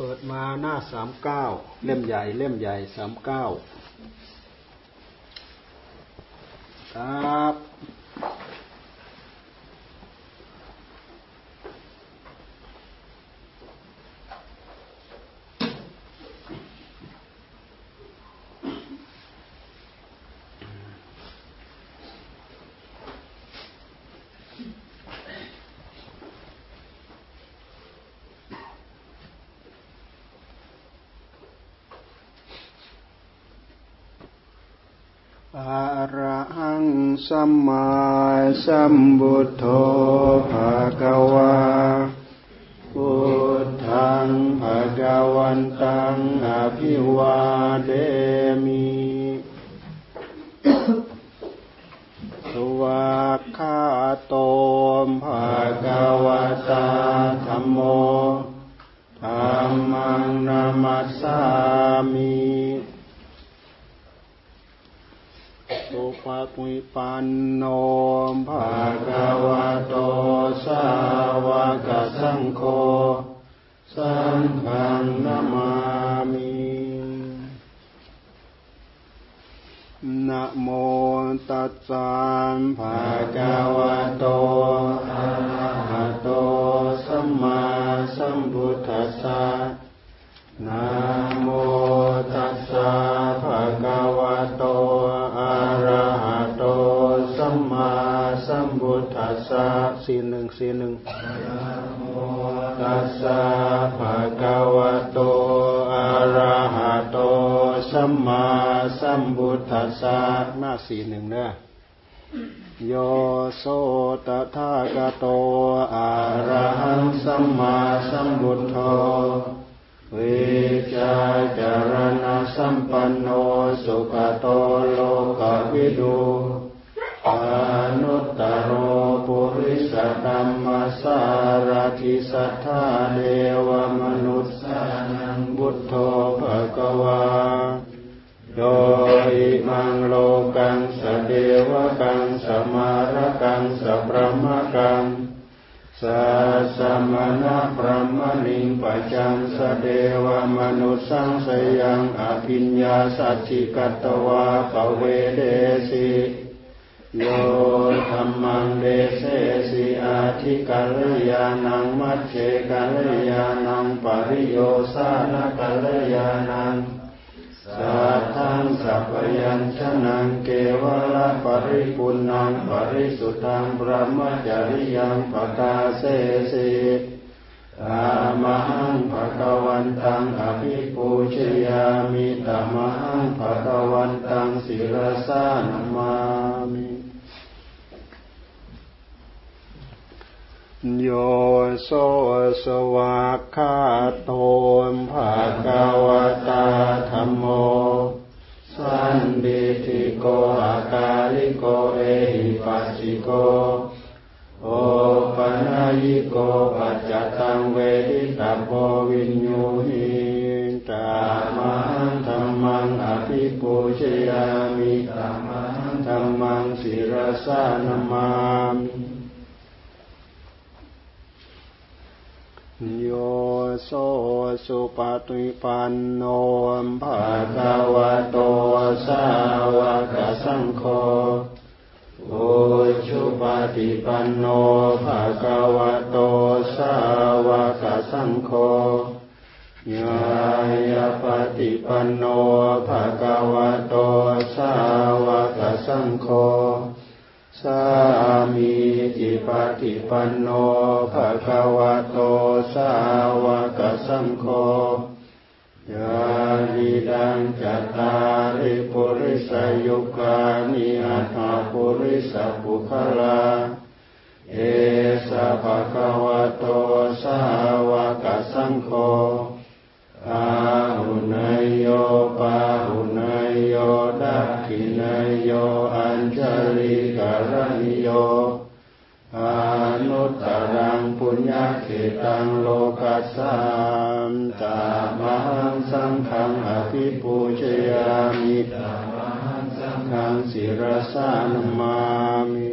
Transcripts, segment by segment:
เปิดมาหน้าสามเก้าเล่มใหญ่ เล่มใหญ่สามเก้าครับ สัมมาสัมบุตโธภะคะวาพุทธังภะคะวันตังอภิวาเดมิสวากขาโตมภะคะวตาธรรมโมธรรมังนามัสสามิ สุปฏิปันโนภะคะวะโตสาวกสังโฆสังฆังนามามินะโมตัสสะภะคะวะโตอะระหะโตสัมมาสัมพุทธัสสะนะ สีหนึ่งสีหนึ่งนะโมตัสสะภะคะวะโตอะระหะโตสัมมาสัมพุทธัสสะหน้าสีหนึ่งเนอะโยโสตถาคโตอะระหังสัมมาสัมพุทโธวิจาจารณสัมปันโนสุขโตโลกวิดู ทิสัทธาเดวมนุสสานังบุตโธภะกวาโดยมังโลกังสเดวกังสมารกังสพรมกังสัสมณะพระมณิงปัจจังสเดวมนุสังสยังอภิญญาสัจจิกัตวาปเวเดสิ โยธรรมังเดเสสิอาทิกัลยานังมัจเจกัลยานังปริโยสานกัลยานังสัทธังสัพยัญชนะเกวะปริปุณังปริสุทังพระมจริยังปกาเสสิธรรมังภะคะวันตังอภิปูชยามิตมังภะคะวันตังศิรสานมามิ โยโสสวากขาโตมภะควตาธรรมโม สันดิติโกอากาลิโกเอหิปัสสิโก โอปนายิโกปัจจตังเวทิตาโพวินยูหิตามังธรรมังอภิปูชยามิตามังธรรมังศิรสานมามิ โยโสสุปฏิปันโนภะคะวะโตสาวกสังโฆโอชุปฏิปันโนภะคะวะโตสาวกสังโฆญายปฏิปันโนภะคะวะโตสาว สามีจิปฏิปันโนภะคะวะโตสาวกสังโฆยาลิดังจัตตาริปุริสยุกานิอัตถปุริสปุคลาเอสะภะคะวะโตสาวกสังโฆอาหุนายโยปาหุนายโยดักขินายโยอัญชลิ ริโยอนุตตรังปุญญาเขตังโลกัสสามตามหังสังฆังอภิปูชยามิตามหังสังฆังศิรสานมามิ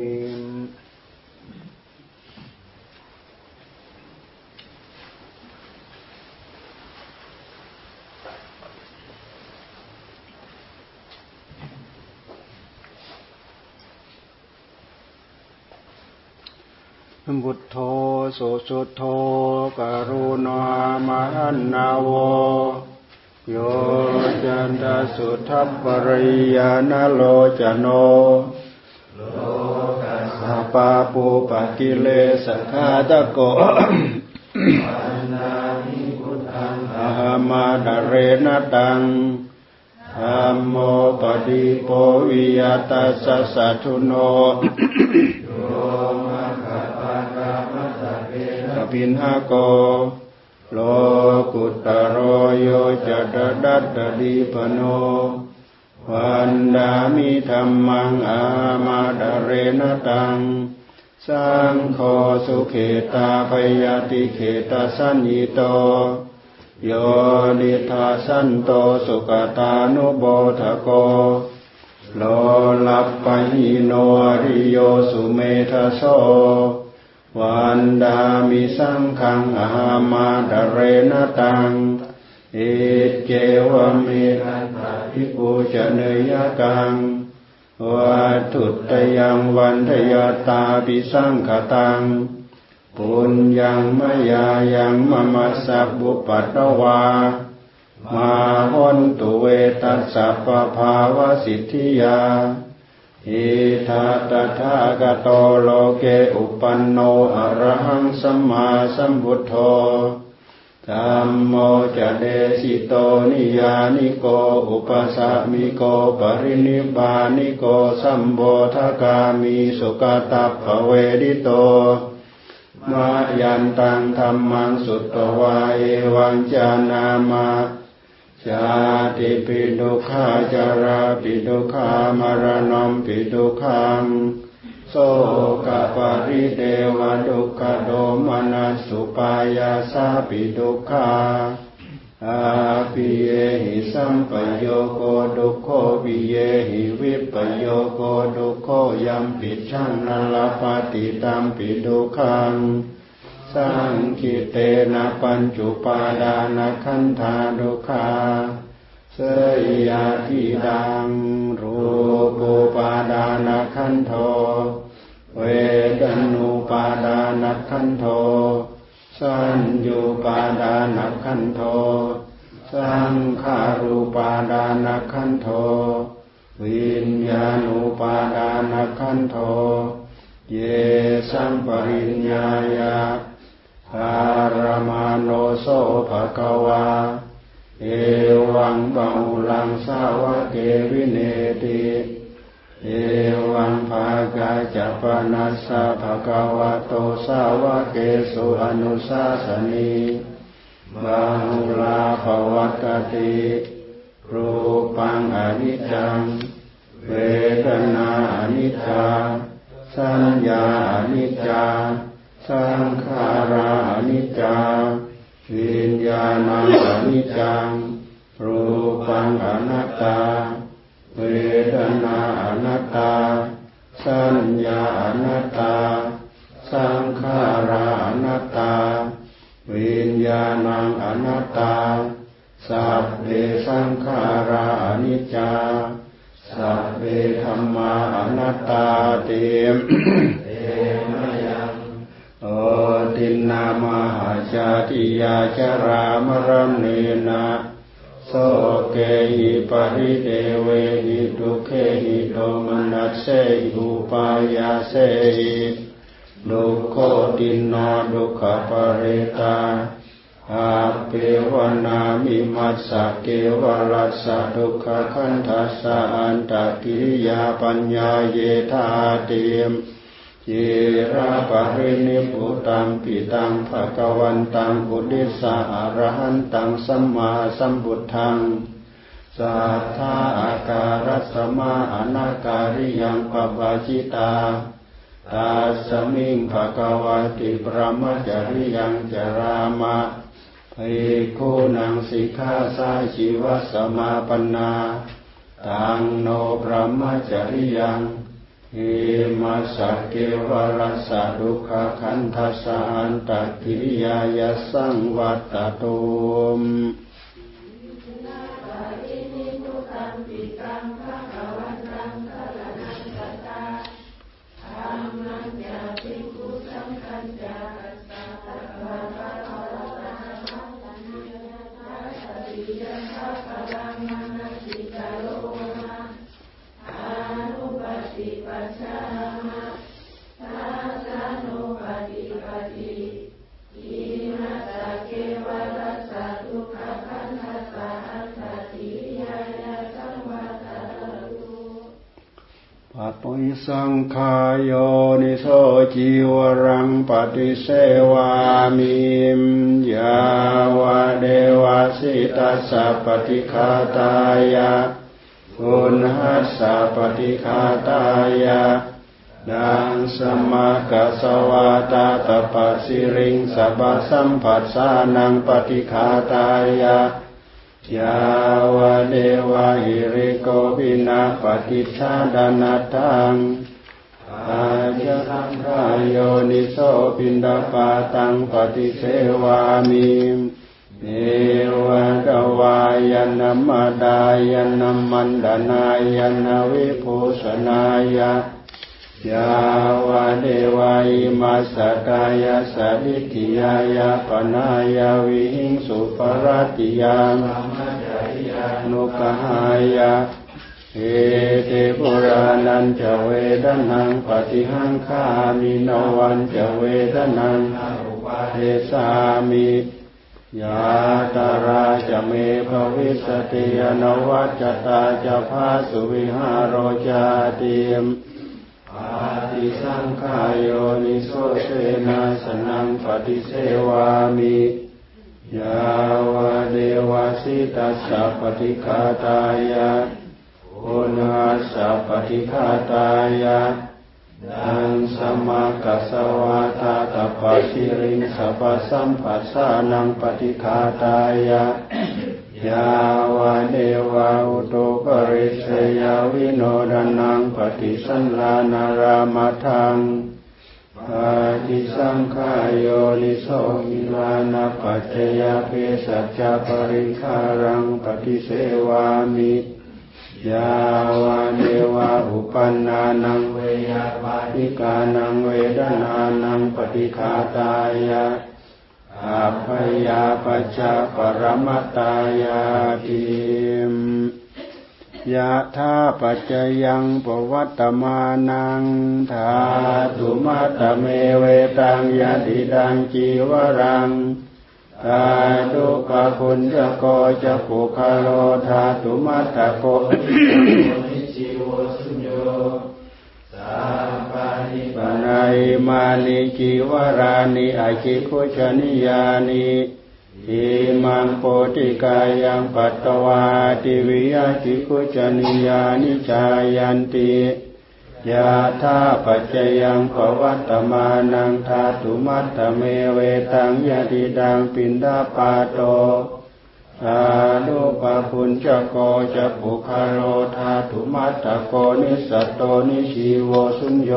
บุตโธสุสุโธกรุณามหันนาวโยจันทสุทัพปริยานโลจโนโลกัสสปาปูปกิเลสขาตะโกอาหมาดเรนตังธรรมโมปฏิโปวิยตัสสะทุโน ปินหาโกโลกุตโรโยจะดดัตดีปโนวันดามิธรรมังอามาดเรนตัง สังโฆสุเขตาพยาติเขตาสัญญิโต โยนิทาสันโตสุกตานุโบทโกโลลัปปะหิโนอริโยสุเมทโส วันดามิสังขังอามาดเรนตังเอเจวเมรันตภิปุจเนยกังวัตุตยังวันทยตาปิสังขตังปุญญังมยายังมมัสสะบุปัตตวา มาหนตุเวตัสสะปภาวสิทธิยา อิทาตถากโตโลเกอุปันโนอรหังสัมมาสัมพุทโธธรรมโมจะเดสิโตนิยานิโกอุปสามิโกปรินิบานิโกสัมโบทกามีสุกตัพเวดิโตมายันตังธรรมังสุตตวาเอวังจานามา ชาติปิดุขาจาราปิดุขามารณมปิดุขังโสกปาริเดวดุขโดมนัสสุปายาสาปิดุขาอาปิเยหิสัมปโยโกดุโคปิเยหิวิปโยโกดุโคยัมปิชังนลปฏิตัมปิดุขัง สังคิเตนะปัญจุปาดานะขันธาดุขาเสยาทิดังรูปุปาดานะขันโท เวดนุปาดานะขันโท สัญญูปาดานะขันโท สังขารูปาดานะขันโท วิญญาณุปาดานะขันโท เยสัมปริญญายา โนโสภะคะวา เอวังบาลังสาวะเกวิเนติเอวังภากาจัปนัสสะภะคะวะโตสาวะเกสุอนุสาสนีบาหุลาภวัตติรูปังอนิจจัง เวทนาอนิจจาสัญญาอนิจจา สังขารานิจจา วิญญาณังอนิจจังรูปังอนัตตา เวทนาอนัตตา สัญญาอนัตตา สังขารานัตตา วิญญาณังอนัตตา สัพเพสังขารานิจจา สัพเพธรรมาอนัตตาเตม ตินนามหาชาติยาชรามรมเนนะโสเกหิปริเดเวหิดุเคหิโดมนัสเสหิปายาเสหิดุโคตินนาดุขปเรตาอาเปวนามิมัสสะเกวรัสสะดุขขันทัสสะอันตกิริยาปัญญาเยธาเตม จระปะรินิพุตังปิตังภะกวันตังพุทธิสาอรหันตังสัมมาสัมพุทธังสัทธาอาการัสมาอนาการิยังปปาจิตาตาสมิงภะกวติปรมจริยังจรามะภิกขุนังสิกขาสาชีวสมาปนาตังโนปรมจริยัง อิมัสเกวรัสดุขคันทัสหันตกิริยายสังวัตตุม ปิสังขายโยนิโสจิวรังปฏิเสวามิมยาวะเดวะสิตัสสะปฏิคาตายะอุณหัสสะปฏิคาตายะดังสมากัสวาตาตปะสิริงสัพสัมผัสสานังปฏิคาตายะ ยาวเดวะหิริโกวินาปฏิชาดานาทังอาจสังขายโยนิโสปินดาปาตังปฏิเสวามิเนวะกวายนมดายนมันดานายนวิภูสนายะ ยาวะเดวายมาสกายาสวิทิยายาปนายาวิหิงสุปรติยามนุกหายาเอเตปุรานันจะเวดนังปฏิหังคามินวันจะเวดนังเทสามิยาตาราจะเมภวิสติยนวัจตาจะพาสุวิหารโรจาติม ติสังขายโยนิโสเสนาสนังปฏิเสวามิยาวะเดวะสิตัสสะปฏิคาตายะโอนาสะปฏิคาตายะดังสมากัสวาตาตปะสิริงสัพสัมปัสสานังปฏิคาตายะ ยาวะเดวะอุตุปริสยาวิโนดานังปฏิสันลานารามาทังปฏิสังขายโยนิโสมิลานาปัจจยาเพสัจจปริคารังปฏิเสวามิยาวะเดวะอุปันนานังเวยาปาติกานังเวดนานังปฏิคาตายะ อาภยาปัจจปรมตายาติมยะธาปัจจยังปวัตตมานังธาตุมัตตเมเวตังยะติดังจีวรังตาดุกะคุณจะโกจะปุคาโลธาตุมัตตโกนิจิโวสุญโยปนา ยมานิจิวรานิอะชิคุจฉะนียานิอิมัง ปูติกายังปัตวา อะติวิยะ ชิคุจฉะนียานิ ชายันติยะถาปัจจะยัง ปะวัตตะมานังธาตุมัตตะเมเวตังยะทิทังปิณฑะปาโต ตะทุปะภุญชะโกจะปุคคะโล ธาตุมัตตะโกนิสสัตโตนิชชีโวสุญโญ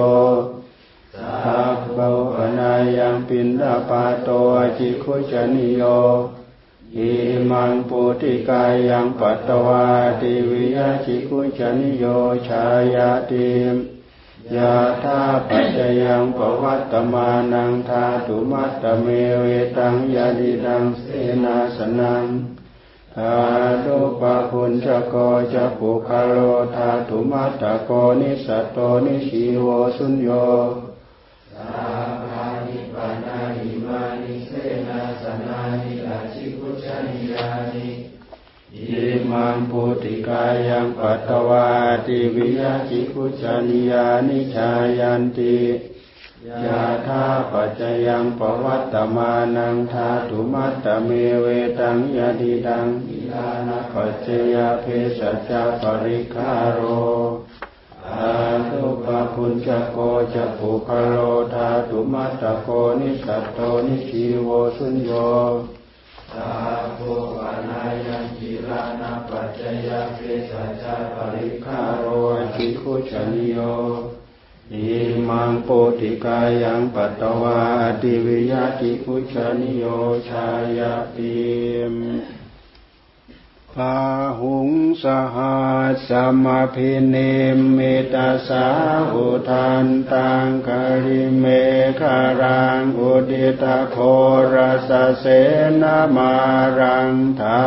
สัพโพ ปะนายังปิณฑะปาโต อะชิคุจฉะนีโยอิมังปูติกายังปัตวา อะติวิยะ ชิคุจฉะนีโยชายะติ ยะถาปัจจะยัง ปะวัตตะมานังธาตุมัตตะเมเวตังยะทิทังเสนาสะนัง ตะตุปะพุญจโกจะปุคาโลธาตุมัตตโกนิสัตโตนิชีโวสุญโย มานิเสนาสนานิอาชิคุชนิยานิอิมังปุติกายังปัตตวาติวิยาจิคุชนิยานิชายันติยาธาปัจจยังปวัตตมานังธาตุมัตตเมเวตังยะทิทัง คิลานะปัจจะยะเภสัชชะปะริกขาโร ตะทุปะภุญชะโกจะปุคคะโล ธาตุมัตตะโกนิสสัตโตนิชชีโวสุญโญ สัพโพ ปะนายัง คิลานะปัจจะยะเภสัชชะปะริกขาโร อะชิคุจฉะนีโยอิมัง ปูติกายังปัตวา อะติวิยะ ชิคุจฉะนีโยชายะติ พาหุง สะหัสสะมะภินิมมิตะสาวุธันตัง ครีเมขะลังอุทิตะโฆระสะเสนะมารังทา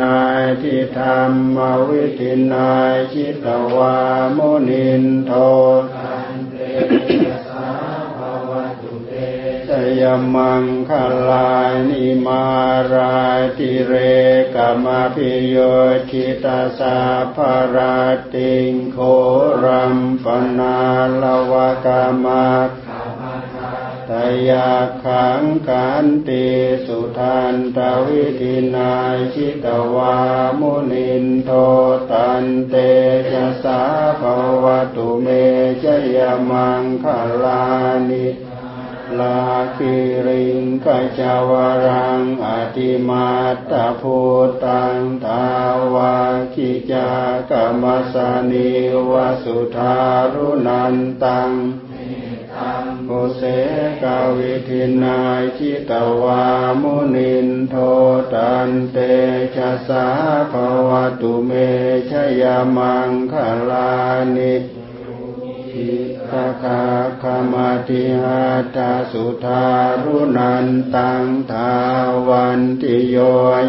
นาทิธัมมะวิธินา ชิตะวามุนินโท ยมังคลายนิมารายติเรกมาพิโยชิตาสาภราติงโครัมปนาลวกามาตยาขังกันติสุทันตวิธินายชิตวามุนินโทตันเตจะสาภวตุเมจยมังคลานิ ลาคิริงกจาวรังอติมาตาภูตังทาวาคิจากรรมสานิวสุธารุนันตังโอเสกาวิทินายจิตวามุนินโทตันเตชะสาภวตุเมชยมังคลานิ คาคาคามาติหาตาสุธารุนันตังทาวันติโย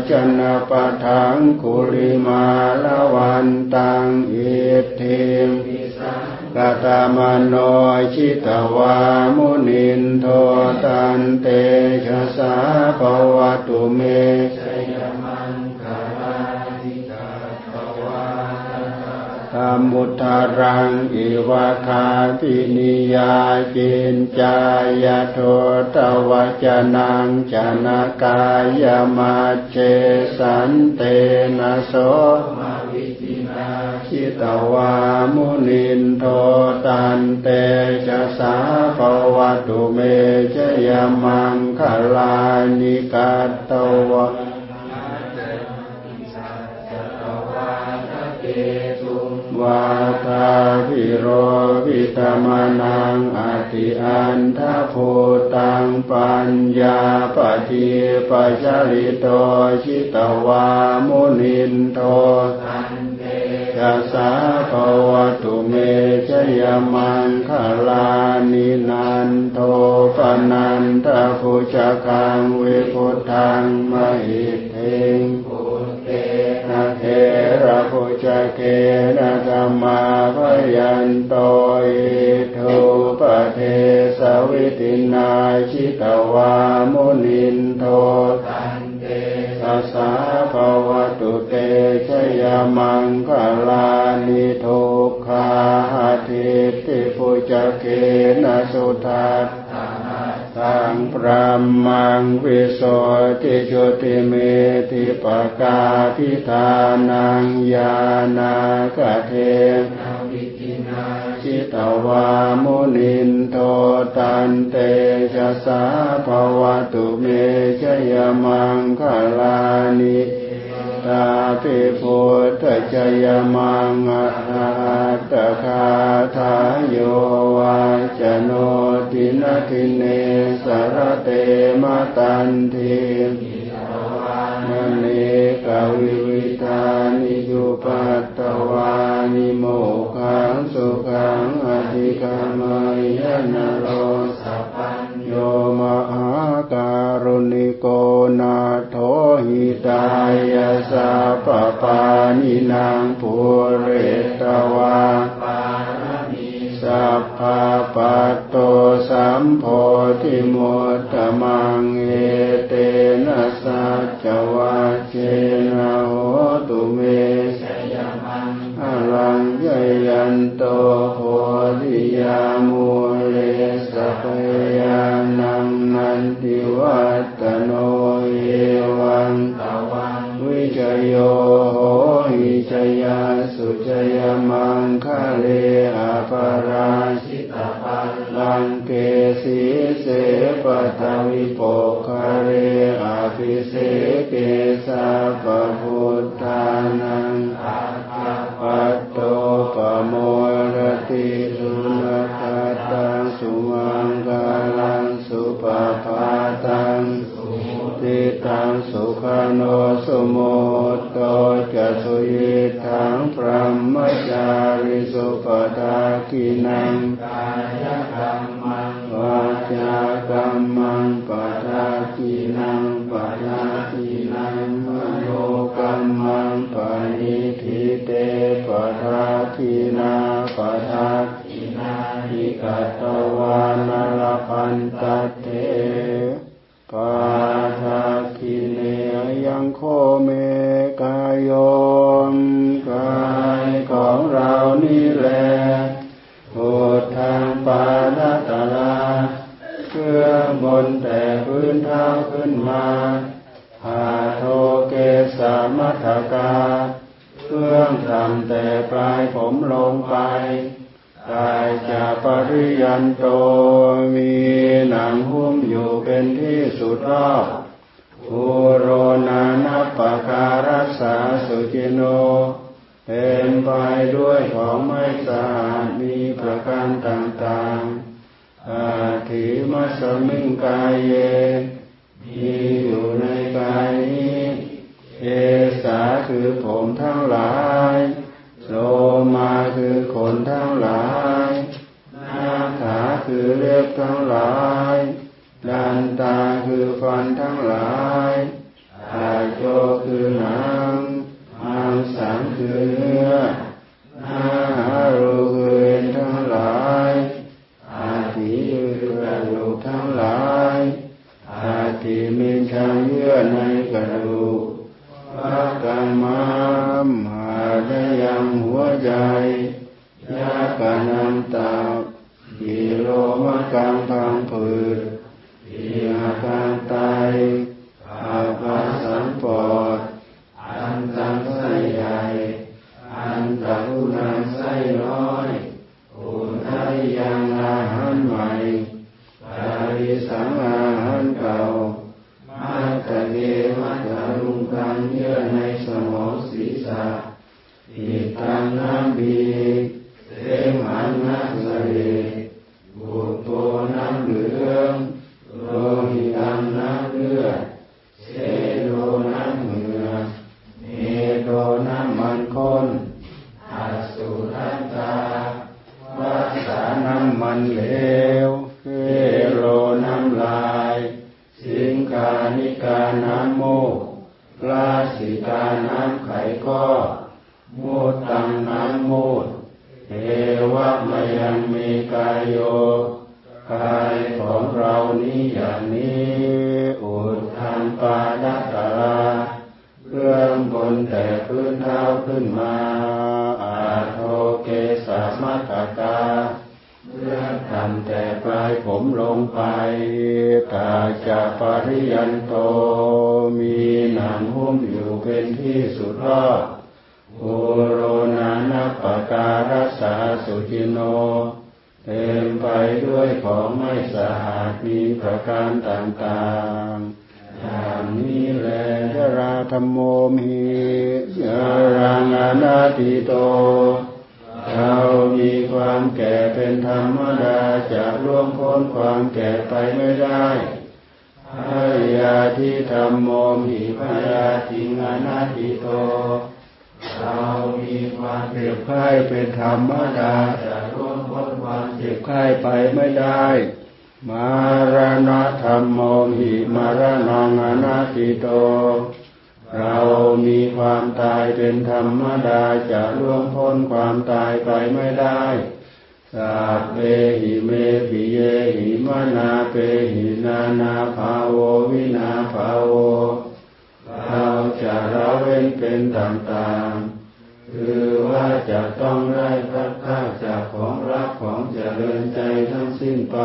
ชนะปะทังคุริมาละวันตังอิทธิมกตามโนชิตวามุนินโทตันเตชะสาภวตุเม รมุทารังอิวะคาตินิยาจินจายโทตวจนังจนากายมาเจสันเตนะโสชิตวามุนินโทตันเตชะสาภวตุเมชยมังคลานิกาตวะาทาพิโรวิตมนังอติอันทภูตังปัญญาปฏิปัจจริโตชิตวามุนินโทจะสาภวตุเมชยมังคลานินันโทปนันทภูชกังวิพุทธังมหิเทง ระพุจเกนะธรรมาพยันโตอิทุปเทสวิตินาชิตวามุนินโทตันเตสัสสาภวตุเตชยมังคลานิทุกขาทิติปุจเกนะสุทัตตังพระมังวิโสติจุติเมติปกา พิธานังยานากเทชิตวามุนินโทตันเตชะสาภวตุเมชยมังคลานิตาปิพุทธจยมังอาตคาทายโยวาจโนตินทิเนสรเตมตันทิ วานิโมขังสุขังอธิกามายนา ผมลงไปกายจะปริยันโตมีหนังหุ้มอยู่เป็นที่สุดรอบภูโรนานัปการัสสาสุจิโนเป็นไปด้วยของไม่สะอาดมีประการต่างๆ อาทิมัสมิงกายเย มีอยู่ในกายนี้ เอสาคือผมทั้งหลาย โลมาคือขนทั้งหลายนาขาคือเล็บทั้งหลายดันตาคือฟันทั้งหลายอาโจคือหนังมังสังคือเนื้อนาหารูคือเอ็นทั้งหลายอาทิคือกระดูกทั้งหลายอาทิมีทางเยื่อในกระดูกพักกันมาาได้ยังหัวใจยากานันตากิโลมะกังพังผืดปีอาการไตายานิกาน้ำโมกลาสิกาน้ำไขข้อมูตังน้ำมูดเอวะมยังมีกายโยกายของเรานี้อย่างนี้อุดทานปาดัตาลาเรื่องบนแต่พื้นเท้าขึ้นมาอาโทเกสามัตตา เมื่อทำแต่ปลายผมลงไปตาจะปริยันโต มีหนังหุ้มอยู่เป็นที่สุดรอบโอโรนานัปการัสสาสุจิโน เต็มไปด้วยของไม่สะอาดมีประการต่างๆอย่างนี้แหละยราธรรมโมมิยรังอนาติโต เรามีความแก่เป็นธรรมดาจะล่วงพ้นความแก่ไปไม่ได้พยาธิธรรมโมหิพยาธิงอนาติโต เรามีความเจ็บไข้เป็นธรรมดาจะล่วงพ้นความเจ็บไข้ไปไม่ได้ มารณะธรรมโมหิมารณังอนาติโต เรามีความตายเป็นธรรมดาจะล่วงพ้นความตายไปไม่ได้สัพเพหิเมปิเยหิมานาเปหินานาภาโววินาภาโว เราจะละเว้นเป็นต่างๆ คือว่าจะต้องได้พัดพราจากของรักของเจริญใจทั้งสิ้นไป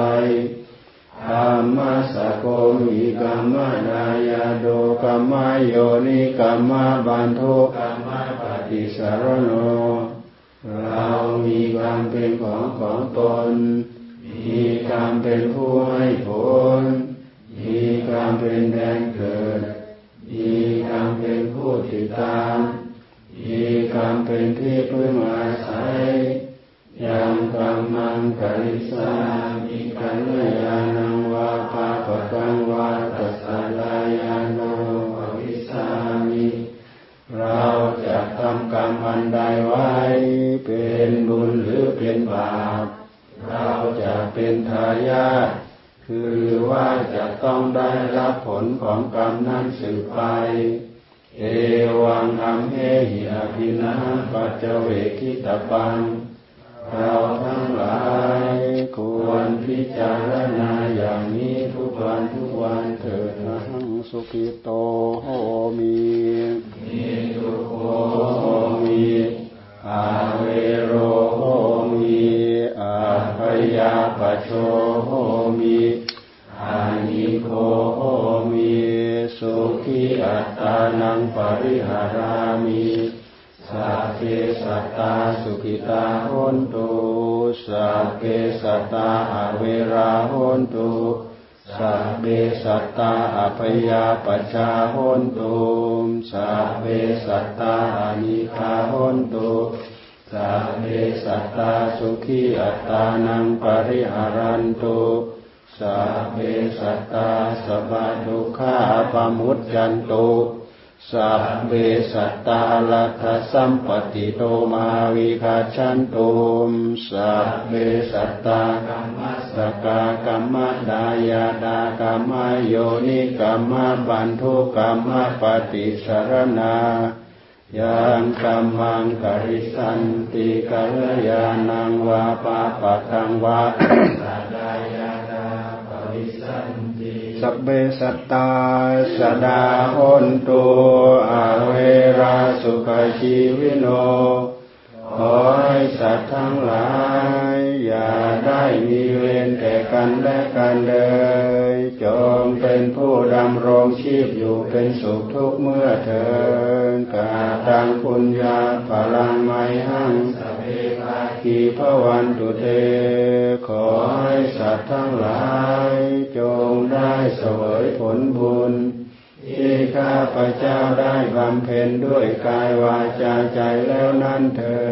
ธรรมสโกมิกรรมดายาโดกรรมโยนิกรรมบันโทกรรมปฏิสารโน เรามีความเป็นของของตน มีความเป็นผู้ให้ผล มีความเป็นแดนเกิด มีความเป็นผู้ติดตาม มีความเป็นที่พึ่งอาศัยยังกรรมังกริสามิกัลยานัง วาปาปกังวาตัสสะลายาโนอวิสามิเราจะทำกรรมำอันใดไว้ เป็นบุญหรือเป็นบาป เราจะเป็นทายาทคือว่าจะต้องได้รับผลของกรรมนั้นสืบไป เอวังอัมเหหิอภินาปัจเจวคิตาปัง เราทั้งหลายควรพิจารณาอย่างนี้ทุกวันทุกวันเถิดนะสุขิโตโหมีมีทุกโหมีอาเวโรโหมีอาพยาปโชโหมีอานิโคโหมีสุขีอัตตานังปริหารามิสัพเพสัตตาสุขิตาโหนตุสัพ เพสัตตาเวราโหนตุสัพเพสัตตาอัพยาปชาโหนตุสัพเพสัตตาอานิคาโหนตุสัพเพสัตตาสุขีอัตตานังปริหารันตุสัพเพสัตตาสบาทุขาปมุตจันตุ สัพเบสัตตาลัทสัมปติโตมาวิคาชันตุมสัพเบสัตตากรรมสกากรรมดายาดากรรมโยนิกรรมบันทุกรรมปฏิสารนายังกรรมังกริสันติกัลยานังวาปาปะทังวาสัน สัพเบสัตตาสดาหนตุอาเวราสุขชีวิโน ขอให้สัตว์ทั้งหลาย อย่าได้มีเวรแต่กันและกันเลยจงเป็นผู้ดำรงชีพอยู่เป็นสุขทุกเมื่อเถิดกาตังคุณญาพลังไมหังสา คีพระวันตุเต ขอให้สัตว์ทั้งหลาย จงได้เสวยผลบุญ ที่ข้าพระเจ้าได้บำเพ็ญด้วยกายวาจาใจแล้วนั่นเถิ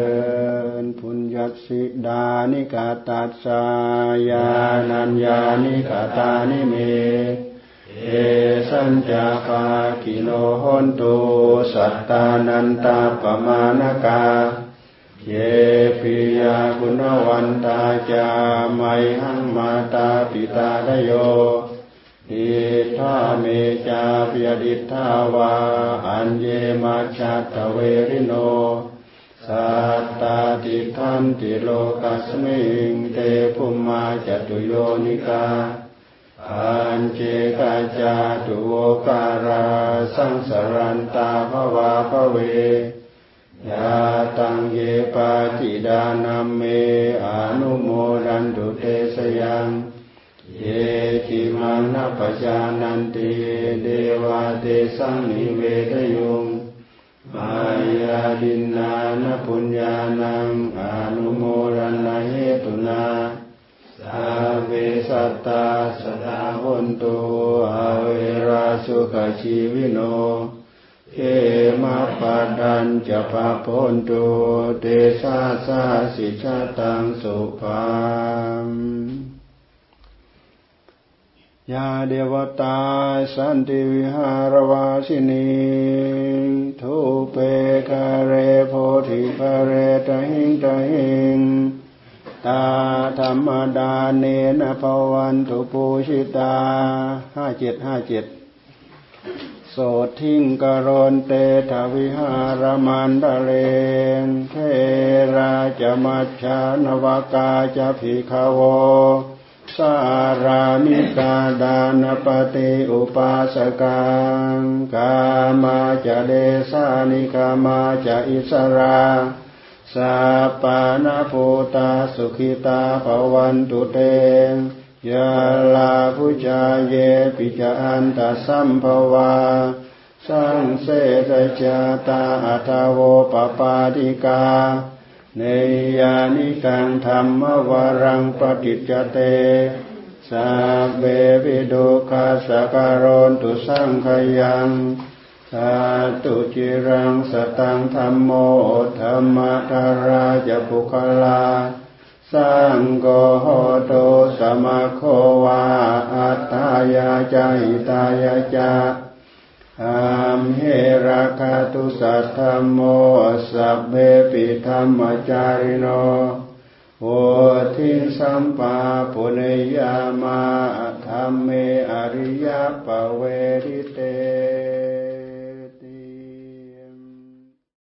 ดพุญญสิดานิกาตัสสายานัญญานิกาตานิเมเอสัญจาปากิโลหนตุสัตตานันตาปมาณกา เยปิยาคุณะวันตาจะ มัยหังมาตาปิตาทะโย ทิฏฐาเมจาปยะทิฏฐาวาอัญเญ มัชฌัตตะเวริโนสัตตาติฏฐันติโลกัสมิงเตภุมมา จะตุโยนิกา ปัญเจกะจะตุโวการาสังสะรันตา ภะวาภะเว ยาตังเยปาติดานัมเมอนุโมดันตุเตสยังเยติมังนัปจานันติเดวาเตสังนิเวทยุงมายาดินนานปุญญานังอนุโมรันเหตุนาสาเวสัตตาสดาหนตุอาเวราสุขชีวิโน เอมาปาดันจะปะพนตุเตชาสาสิชาตังสุภามยาเดวตาสันติวิหารวาสินีทุเปกะเรโพธิภเรตหิงตหิงตาธรรมดาเนนภวันตุปูชิตาห้าเจ็ดห้าเจ็ด โสทิงกรนเตทวิหารมันดเลงเทราจมัชานวากาจะภิกขโวสารามิกาดานปฏิอุปาสกังกามาจะเดสานิกามาจะอิสราสัปปานาภูตาสุขิตาภวันตุเต ยาลาภุจาเยปิจาอันตสัมภวา สังเสสจาตาอัตโวปปาติกา เนยานิกังธรรมวรังปฏิจเตสัพเบวิดุขาสการนตุสังขยังสาตุจิรังสตังธรรมโมธรรมทาราจะปุคลา สังโฆโตสมะโควาอัตตายาจหิตายาจาอัมเหราคาตุสัทธโมสัพเพปิธรรมจาริโนโอทิสัมปาปุเนยามาธรรมเมอริยปเวริเต